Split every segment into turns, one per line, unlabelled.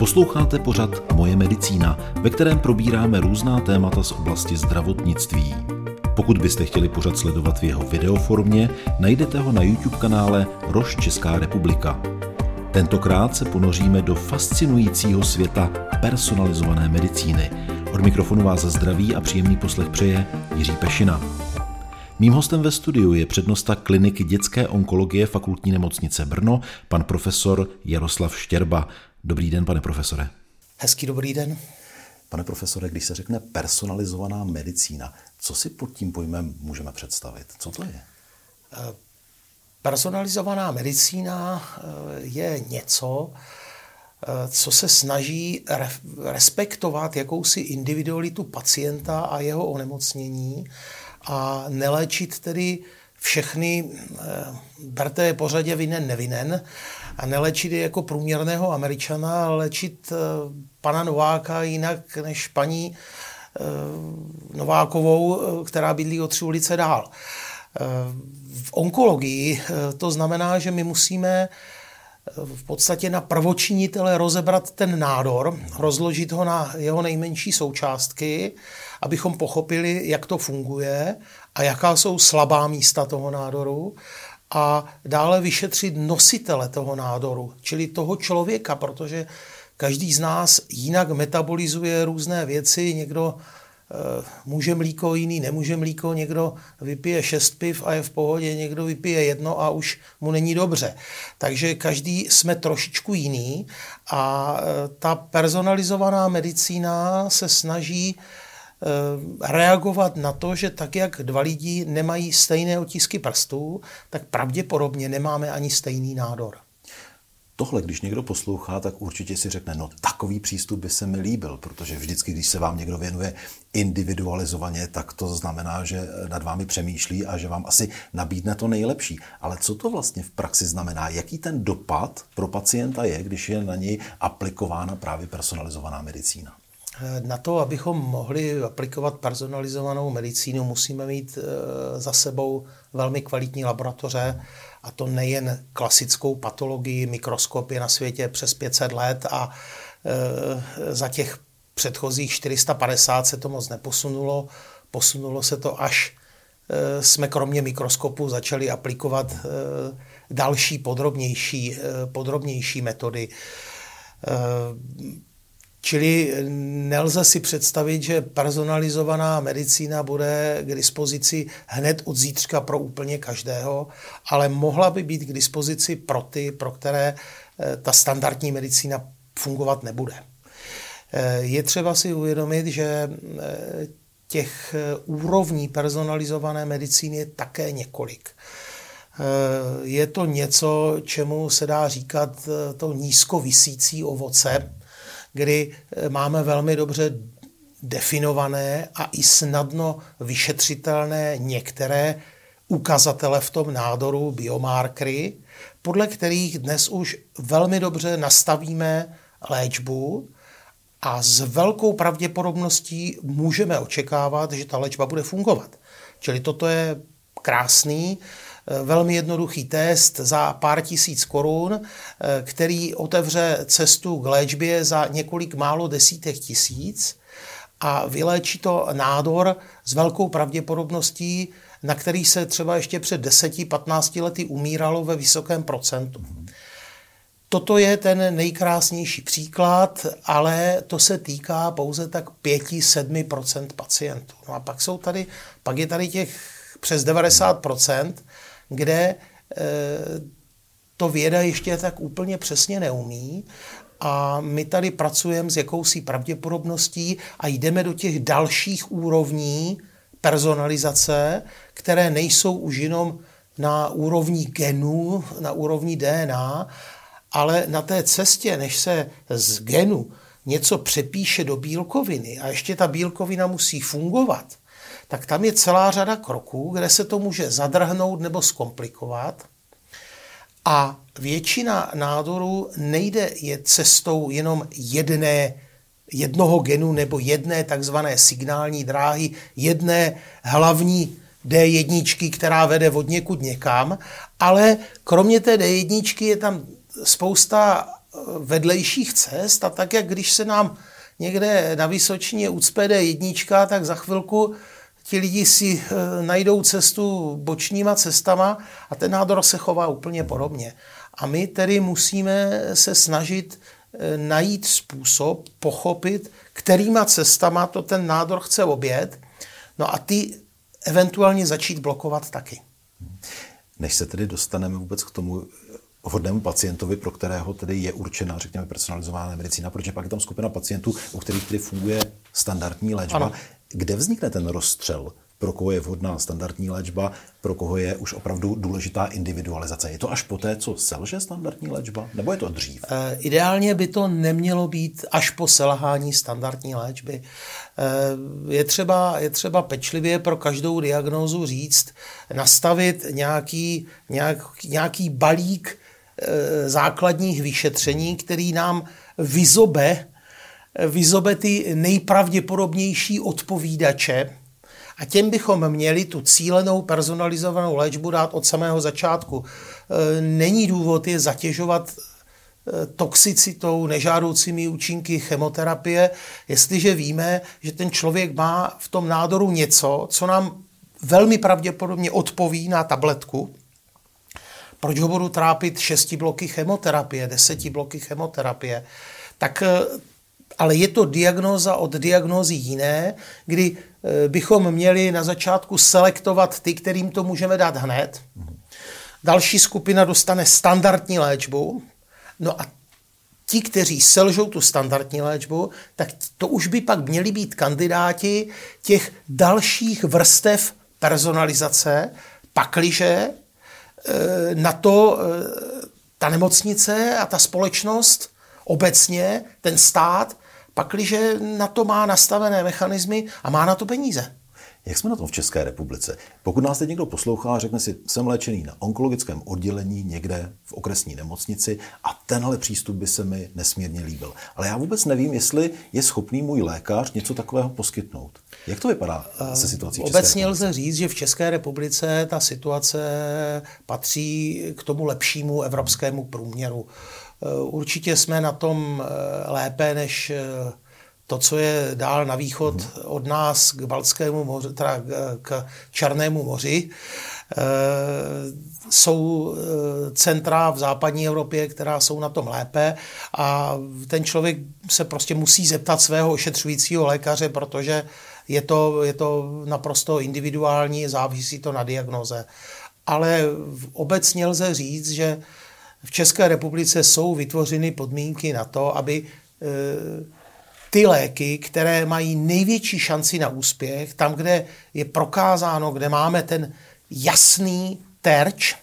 Posloucháte pořad Moje medicína, ve kterém probíráme různá témata z oblasti zdravotnictví. Pokud byste chtěli pořad sledovat v jeho videoformě, najdete ho na YouTube kanále Roš Česká republika. Tentokrát se ponoříme do fascinujícího světa personalizované medicíny. Od mikrofonu vás zdraví a příjemný poslech přeje Jiří Pešina. Mým hostem ve studiu je přednosta kliniky dětské onkologie fakultní nemocnice Brno, pan profesor Jaroslav Štěrba. Dobrý den, pane profesore.
Hezký dobrý den.
Pane profesore, když se řekne personalizovaná medicína, co si pod tím pojmem můžeme představit? Co to je?
Eh, personalizovaná medicína eh, je něco, eh, co se snaží respektovat jakousi individualitu pacienta a jeho onemocnění a neléčit tedy všechny, berte je pořadě vinen, nevinen, a nelečit je jako průměrného američana, ale léčit pana Nováka jinak než paní Novákovou, která bydlí o tři ulice dál. V onkologii to znamená, že my musíme v podstatě na prvočinitele rozebrat ten nádor, rozložit ho na jeho nejmenší součástky, abychom pochopili, jak to funguje a jaká jsou slabá místa toho nádoru a dále vyšetřit nositele toho nádoru, čili toho člověka, protože každý z nás jinak metabolizuje různé věci, někdo může mlíko, jiný nemůže mlíko, někdo vypije šest piv a je v pohodě, někdo vypije jedno a už mu není dobře. Takže každý jsme trošičku jiný a eh, ta personalizovaná medicína se snaží eh, reagovat na to, že tak, jak dva lidi nemají stejné otisky prstů, tak pravděpodobně nemáme ani stejný nádor
tohle, když někdo poslouchá, tak určitě si řekne, no takový přístup by se mi líbil, protože vždycky, když se vám někdo věnuje individualizovaně, tak to znamená, že nad vámi přemýšlí a že vám asi nabídne to nejlepší. Ale co to vlastně v praxi znamená? Jaký ten dopad pro pacienta je, když je na něj aplikována právě personalizovaná medicína?
Na to, abychom mohli aplikovat personalizovanou medicínu, musíme mít eh, za sebou velmi kvalitní laboratoře, a to nejen klasickou patologii, mikroskop je na světě přes 500 let a e, za těch předchozích 450 se to moc neposunulo. Posunulo se to až e, jsme kromě mikroskopu začali aplikovat e, další podrobnější, e, podrobnější metody. Čili nelze si představit, že personalizovaná medicína bude k dispozici hned od zítřka pro úplně každého, ale mohla by být k dispozici pro ty, pro které eh, ta standardní medicína fungovat nebude. Eh, je třeba si uvědomit, že eh, těch úrovní personalizované medicíny je také několik. Je to něco, čemu se dá říkat to nízkovisící ovoce, kdy eh, máme velmi dobře definované a i snadno vyšetřitelné některé ukazatele v tom nádoru, biomarkery, podle kterých dnes už velmi dobře nastavíme léčbu a s velkou pravděpodobností můžeme očekávat, že ta léčba bude fungovat. Čili toto je krásný velmi jednoduchý test za pár tisíc korun, eh, který otevře cestu k léčbě za několik málo desítek tisíc a vyléčí to nádor s velkou pravděpodobností, na který se třeba ještě před 10-15 lety umíralo ve vysokém procentu. Toto je ten nejkrásnější příklad, ale to se týká pouze tak 5-7% pacientů. No a pak jsou tady, pak je tady těch přes 90 kde eh, to věda ještě tak úplně přesně neumí. A my tady pracujeme s jakousi pravděpodobností a jdeme do těch dalších úrovní personalizace, které nejsou už jenom na úrovni genů, na úrovni DNA, ale na té cestě, než se z genu něco přepíše do bílkoviny a ještě ta bílkovina musí fungovat, tak tam je celá řada kroků, kde se to může zadrhnout nebo zkomplikovat. A většina nádorů nejde je cestou jenom jedné, jednoho genu nebo jedné takzvané signální dráhy, jedné hlavní D1, která vede od někud někam, ale kromě té D1 je tam spousta vedlejších cest a tak, jak když se nám někde na Vysočině ucpede jednička, tak za chvilku ti lidi si e, najdou cestu bočníma cestama a ten nádor se chová úplně podobně. A my tedy musíme se snažit e, najít způsob, pochopit, kterýma cestama to ten nádor chce obět, no a ty eventuálně začít blokovat taky.
Než se tedy dostaneme vůbec k tomu vhodnému pacientovi, pro kterého tedy je určena, řekněme, personalizovaná medicína, protože pak je tam skupina pacientů, u kterých tedy funguje standardní léčba. Ano. Kde vznikne ten rozstřel? Pro koho je vhodná standardní léčba, pro koho je už opravdu důležitá individualizace. Je to až poté, co selže standardní léčba, nebo je to dřív?
E, ideálně by to nemělo být až po selhání standardní léčby. E, je, třeba, je třeba pečlivě pro každou diagnózu říct, nastavit nějaký, nějak, nějaký balík e, základních vyšetření, který nám vyzobe, vyzobe ty nejpravděpodobnější odpovídače a těm bychom měli tu cílenou personalizovanou léčbu dát od samého začátku. E, není důvod je zatěžovat e, toxicitou, nežádoucími účinky chemoterapie, jestliže víme, že ten člověk má v tom nádoru něco, co nám velmi pravděpodobně odpoví na tabletku, proč ho budu trápit šesti bloky chemoterapie, deseti bloky chemoterapie, tak e, ale je to diagnóza od diagnózy jiné, kdy Eh, bychom měli na začátku selektovat ty, kterým to můžeme dát hned. Další skupina dostane standardní léčbu. No a ti, kteří selžou tu standardní léčbu, tak to už by pak měli být kandidáti těch dalších vrstev personalizace, pakliže eh, na to eh, ta nemocnice a ta společnost obecně, ten stát pakliže na to má nastavené mechanismy a má na to peníze.
Jak jsme na tom v České republice? Pokud nás teď někdo poslouchá řekne si, jsem léčený na onkologickém oddělení někde v okresní nemocnici a tenhle přístup by se mi nesmírně líbil. Ale já vůbec nevím, jestli je schopný můj lékař něco takového poskytnout. Jak to vypadá se situací v
České Obecně republice? lze říct, že v České republice ta situace patří k tomu lepšímu evropskému průměru. Eh, určitě jsme na tom eh, lépe než eh, to, co je dál na východ mhm. od nás k Baltskému moři, teda k Černému moři. Jsou centra v západní Evropě, která jsou na tom lépe a ten člověk se prostě musí zeptat svého ošetřujícího lékaře, protože je to, je to naprosto individuální, závisí to na diagnoze. Ale obecně lze říct, že v České republice jsou vytvořeny podmínky na to, aby e, ty léky, které mají největší šanci na úspěch, tam, kde je prokázáno, kde máme ten jasný terč,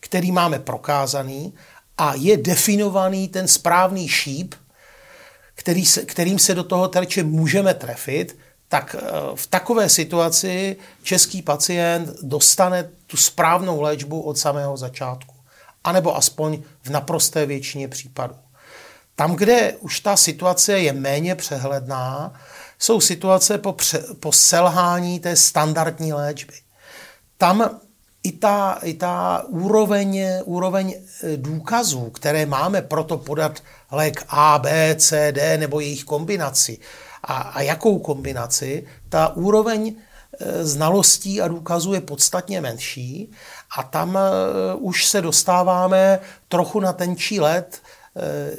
který máme prokázaný a je definovaný ten správný šíp, který se, kterým se do toho terče můžeme trefit, tak e, v takové situaci český pacient dostane tu správnou léčbu od samého začátku anebo aspoň v naprosté většině případů. Tam, kde už ta situace je méně přehledná, jsou situace po, pře- po selhání té standardní léčby. Tam i ta, i ta úroveň, úroveň e, důkazů, které máme proto podat lék A, B, C, D nebo jejich kombinaci a, a jakou kombinaci, ta úroveň znalostí a důkazů je podstatně menší a tam eh, už se dostáváme trochu na tenčí let, eh,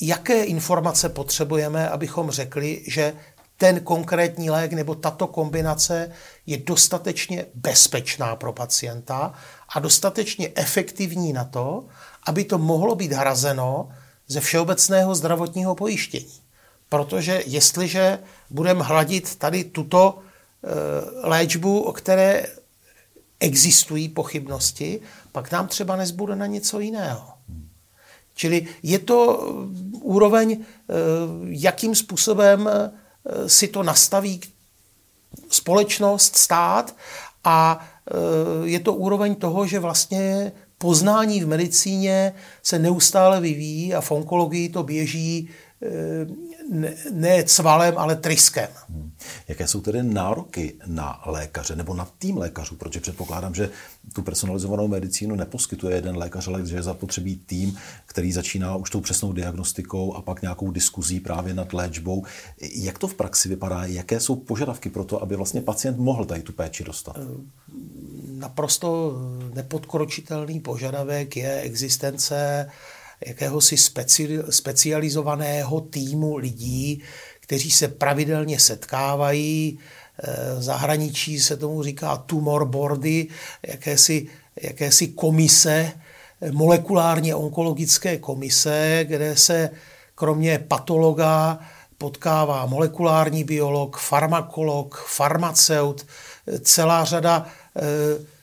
jaké informace potřebujeme, abychom řekli, že ten konkrétní lék nebo tato kombinace je dostatečně bezpečná pro pacienta a dostatečně efektivní na to, aby to mohlo být hrazeno ze všeobecného zdravotního pojištění. Protože jestliže budeme hladit tady tuto eh, léčbu, o které existují pochybnosti, pak nám třeba nezbude na něco jiného. Čili je to uh, úroveň, uh, jakým způsobem si to nastaví společnost, stát a je to úroveň toho, že vlastně poznání v medicíně se neustále vyvíjí a v onkologii to běží ne, ne cvalem, ale tryskem. Hmm.
Jaké jsou tedy nároky na lékaře nebo na tým lékařů? Protože předpokládám, že tu personalizovanou medicínu neposkytuje jeden lékař, ale že je zapotřebí tým, který začíná už tou přesnou diagnostikou a pak nějakou diskuzí právě nad léčbou. Jak to v praxi vypadá? Jaké jsou požadavky pro to, aby vlastně pacient mohl tady tu péči dostat?
Naprosto nepodkročitelný požadavek je existence jakéhosi speci- specializovaného týmu lidí, kteří se pravidelně setkávají. Eh, v zahraničí se tomu říká tumor boardy, jakési, jakési komise, molekulárně onkologické komise, kde se kromě patologa potkává molekulární biolog, farmakolog, farmaceut, celá řada eh,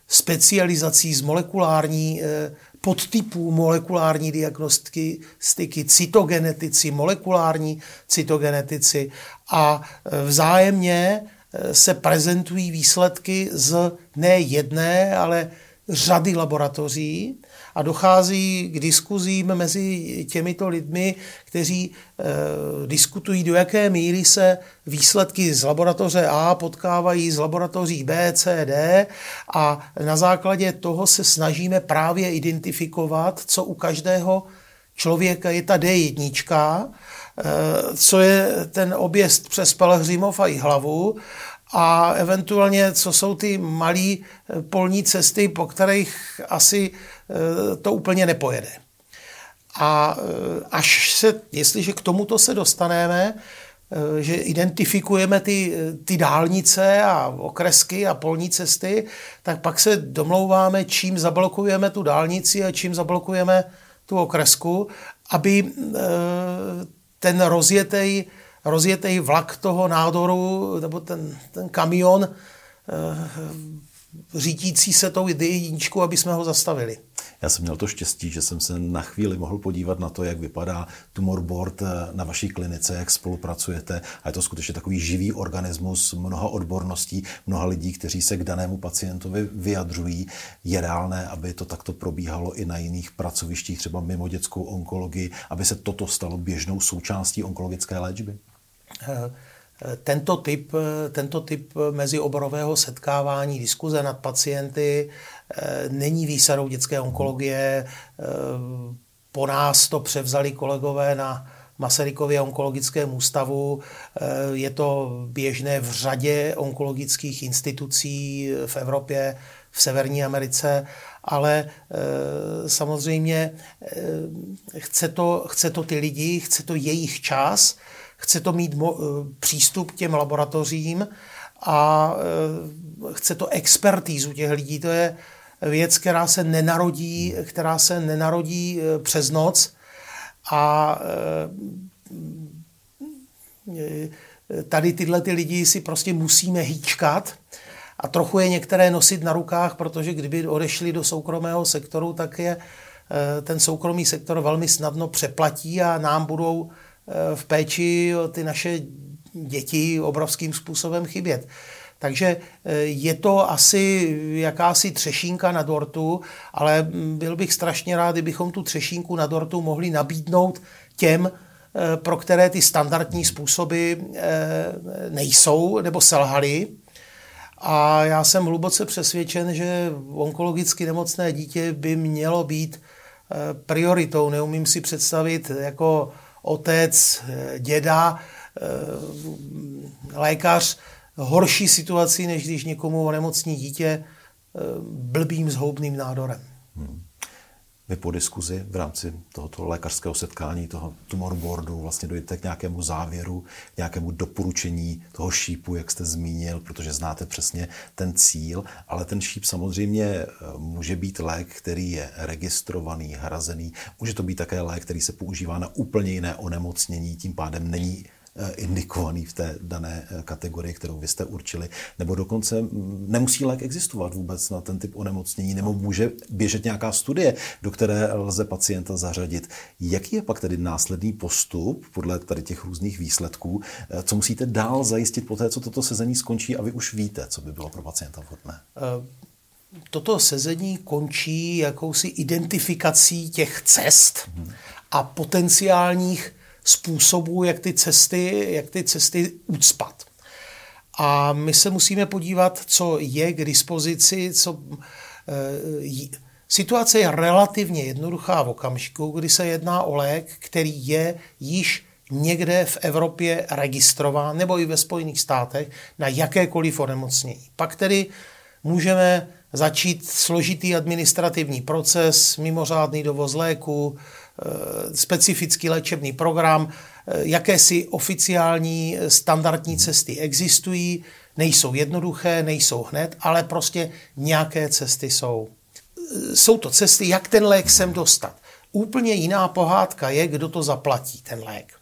specializací z molekulární eh, podtypů molekulární diagnostiky, cytogenetici, molekulární cytogenetici a e, vzájemně e, se prezentují výsledky z ne jedné, ale řady laboratoří a dochází k diskuzím mezi těmito lidmi, kteří e, diskutují, do jaké míry se výsledky z laboratoře A potkávají z laboratoří B, C, D. A na základě toho se snažíme právě identifikovat, co u každého člověka je ta D1, e, co je ten objezd přes Pelhřimov a i hlavu a eventuálně, co jsou ty malé e, polní cesty, po kterých asi Eh, to úplně nepojede. A eh, až se, jestliže k tomuto se dostaneme, eh, že identifikujeme ty, ty dálnice a okresky a polní cesty, tak pak se domlouváme, čím zablokujeme tu dálnici a čím zablokujeme tu okresku, aby ten rozjetej, rozjetej vlak toho nádoru nebo ten, ten kamion řídící se tou jedničkou, aby jsme ho zastavili.
Já jsem měl to štěstí, že jsem se na chvíli mohl podívat na to, jak vypadá tumor board eh, na vaší klinice, jak spolupracujete. A je to skutečně takový živý organismus, mnoha odborností, mnoha lidí, kteří se k danému pacientovi vyjadřují. Je reálné, aby to takto probíhalo i na jiných pracovištích, třeba mimo dětskou onkologii, aby se toto stalo běžnou součástí onkologické léčby?
Uh. Tento typ, tento typ mezioborového setkávání, diskuze nad pacienty eh, není výsadou dětské onkologie. Eh, po nás to převzali kolegové na Masarykově onkologickém ústavu. Eh, je to běžné v řadě onkologických institucí v Evropě, v Severní Americe, ale samozřejmě chce to, chce to ty lidi, chce to jejich čas, chce to mít mo- eh, přístup k těm laboratořím a eh, chce to expertízu těch lidí. To je věc, která se nenarodí, která se nenarodí eh, přes noc a tady tyhle ty lidi si prostě musíme hýčkat a trochu je některé nosit na rukách, protože kdyby odešli do soukromého sektoru, tak je ten soukromý sektor velmi snadno přeplatí a nám budou v péči o ty naše děti obrovským způsobem chybět. Takže eh, je to asi jakási třešínka na dortu, ale byl bych strašně rád, kdybychom tu třešínku na dortu mohli nabídnout těm, eh, pro které ty standardní způsoby eh, nejsou nebo selhaly. A já jsem hluboce přesvědčen, že onkologicky nemocné dítě by mělo být prioritou. Neumím si představit jako otec, eh, děda, eh, lékař horší situaci, než když někomu onemocní dítě eh, blbým zhoubným nádorem. Hmm.
Vy po diskuzi v rámci tohoto lékařského setkání, toho tumor boardu, vlastně dojde k nějakému závěru, k nějakému doporučení toho šípu, jak jste zmínil, protože znáte přesně ten cíl, ale ten šíp samozřejmě eh, může být lék, který je registrovaný, hrazený, může to být také lék, který se používá na úplně jiné onemocnění, tím pádem není indikovaný v té dané eh, kategorii, kterou vy jste určili, nebo dokonce mm, nemusí lék existovat vůbec na ten typ onemocnění, nebo může běžet nějaká studie, do které lze pacienta zařadit. Jaký je pak tedy následný postup podle tady těch různých výsledků? Eh, co musíte dál zajistit po té, co toto sezení skončí a vy už víte, co by bylo pro pacienta vhodné?
Toto sezení končí jakousi identifikací těch cest hmm. a potenciálních způsobů, jak ty cesty, jak ty cesty ucpat. A my se musíme podívat, co je k dispozici, co e, Situace je relativně jednoduchá v okamžiku, kdy se jedná o lék, který je již někde v Evropě registrován, nebo i ve Spojených státech, na jakékoliv onemocnění. Pak tedy můžeme začít složitý administrativní proces, mimořádný dovoz léku, specifický léčebný program, eh, jakési oficiální eh, standardní cesty existují, nejsou jednoduché, nejsou hned, ale prostě nějaké cesty jsou. Jsou to cesty, jak ten lék sem dostat. Úplně jiná pohádka je, kdo to zaplatí, ten lék.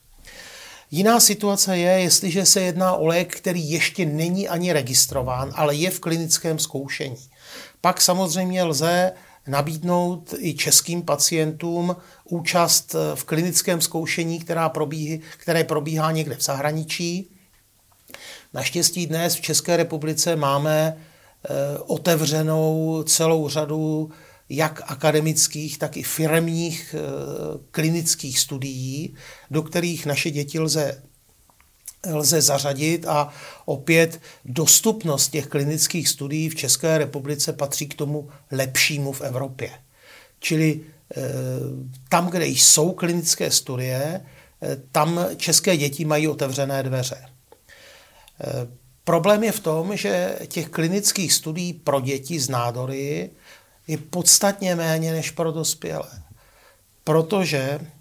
Jiná situace je, jestliže se jedná o lék, který ještě není ani registrován, ale je v klinickém zkoušení. Pak samozřejmě lze nabídnout i českým pacientům účast v klinickém zkoušení, která probíhá, které probíhá někde v zahraničí. Naštěstí dnes v České republice máme eh, otevřenou celou řadu jak akademických, tak i firmních eh, klinických studií, do kterých naše děti lze, lze zařadit a opět dostupnost těch klinických studií v České republice patří k tomu lepšímu v Evropě. Čili eh, tam, kde jsou klinické studie, eh, tam české děti mají otevřené dveře. Problém je v tom, že těch klinických studií pro děti z nádory je podstatně méně než pro dospělé. Protože eh,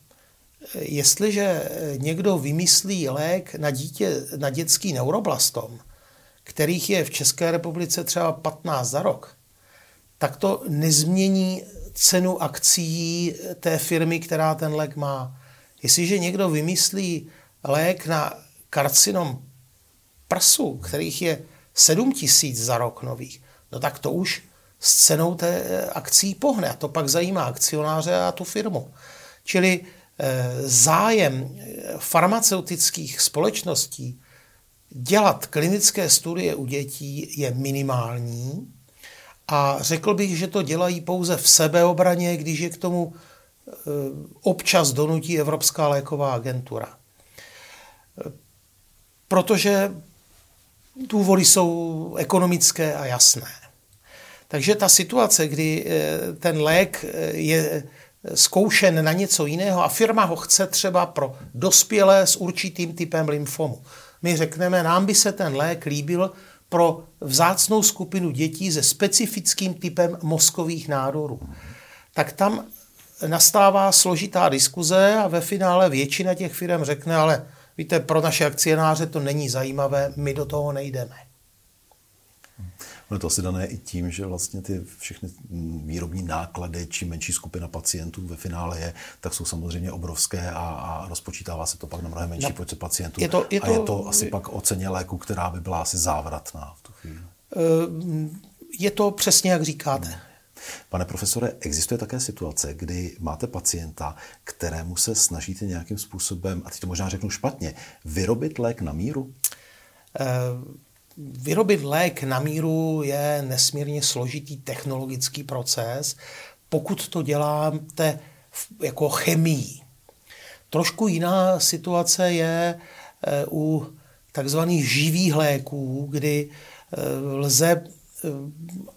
jestliže někdo vymyslí lék na, dítě, na dětský neuroblastom, kterých je v České republice třeba 15 za rok, tak to nezmění cenu akcí té firmy, která ten lék má. Jestliže někdo vymyslí lék na karcinom prsu, kterých je 7 tisíc za rok nových, no tak to už s cenou té eh, akcí pohne. A to pak zajímá akcionáře a tu firmu. Čili eh, zájem farmaceutických společností dělat klinické studie u dětí je minimální a řekl bych, že to dělají pouze v sebeobraně, když je k tomu občas donutí Evropská léková agentura. Protože důvody jsou ekonomické a jasné. Takže ta situace, kdy eh, ten lék eh, je zkoušen na něco jiného a firma ho chce třeba pro dospělé s určitým typem lymfomu. My řekneme, nám by se ten lék líbil pro vzácnou skupinu dětí se specifickým typem mozkových nádorů. Tak tam nastává složitá diskuze a ve finále většina těch firm řekne, ale víte, pro naše akcionáře to není zajímavé, my do toho nejdeme.
Ono to asi dané i tím, že vlastně ty všechny výrobní náklady, čím menší skupina pacientů ve finále je, tak jsou samozřejmě obrovské a, a rozpočítává se to pak na mnohem menší no, počet pacientů. Je to, je to, a je to asi pak o ceně léku, která by byla asi závratná v tu chvíli. Eh,
je to přesně, jak říkáte.
Pane profesore, existuje také situace, kdy máte pacienta, kterému se snažíte nějakým způsobem, a teď to možná řeknu špatně, vyrobit lék na míru? Uh,
Vyrobit lék na míru je nesmírně složitý technologický proces, pokud to děláte jako chemii. Trošku jiná situace je eh, u takzvaných živých léků, kdy eh, lze eh,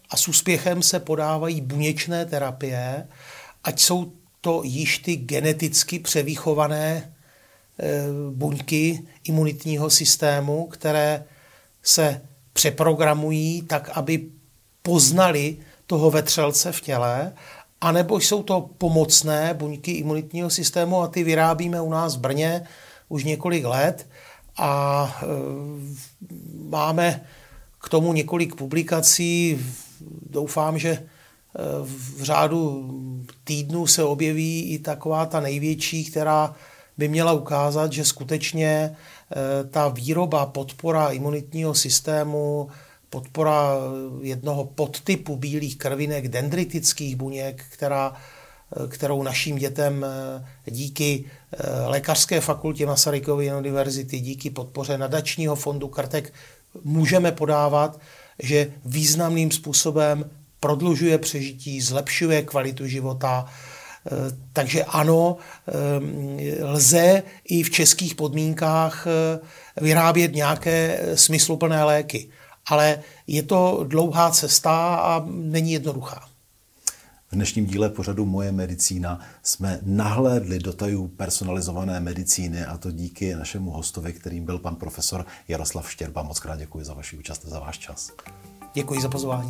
a s úspěchem se podávají buněčné terapie, ať jsou to již ty geneticky převýchované buňky imunitního systému, které se přeprogramují tak, aby poznali toho vetřelce v těle, anebo jsou to pomocné buňky imunitního systému a ty vyrábíme u nás v Brně už několik let a e, máme k tomu několik publikací. Doufám, že e, v řádu týdnů se objeví i taková ta největší, která by měla ukázat, že skutečně Eh, ta výroba, podpora imunitního systému, podpora jednoho podtypu bílých krvinek, dendritických buněk, která, eh, kterou našim dětem eh, díky Lékařské fakultě Masarykovy univerzity, díky podpoře nadačního fondu Kartek můžeme podávat, že významným způsobem prodlužuje přežití, zlepšuje kvalitu života, Takže ano, lze i v českých podmínkách vyrábět nějaké smysluplné léky. Ale je to dlouhá cesta a není jednoduchá.
V dnešním díle pořadu Moje medicína jsme nahlédli do tajů personalizované medicíny a to díky našemu hostovi, kterým byl pan profesor Jaroslav Štěrba. Moc krát děkuji za vaši účast a za váš čas.
Děkuji za pozvání.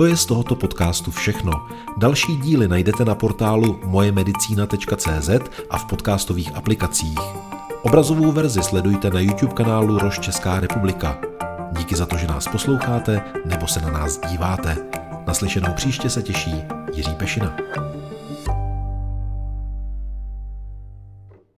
To je z tohoto podcastu všechno. Další díly najdete na portálu mojemedicina.cz a v podcastových aplikacích. Obrazovou verzi sledujte na YouTube kanálu Roš Česká republika. Díky za to, že nás posloucháte nebo se na nás díváte. Naslyšenou příště se těší Jiří Pešina.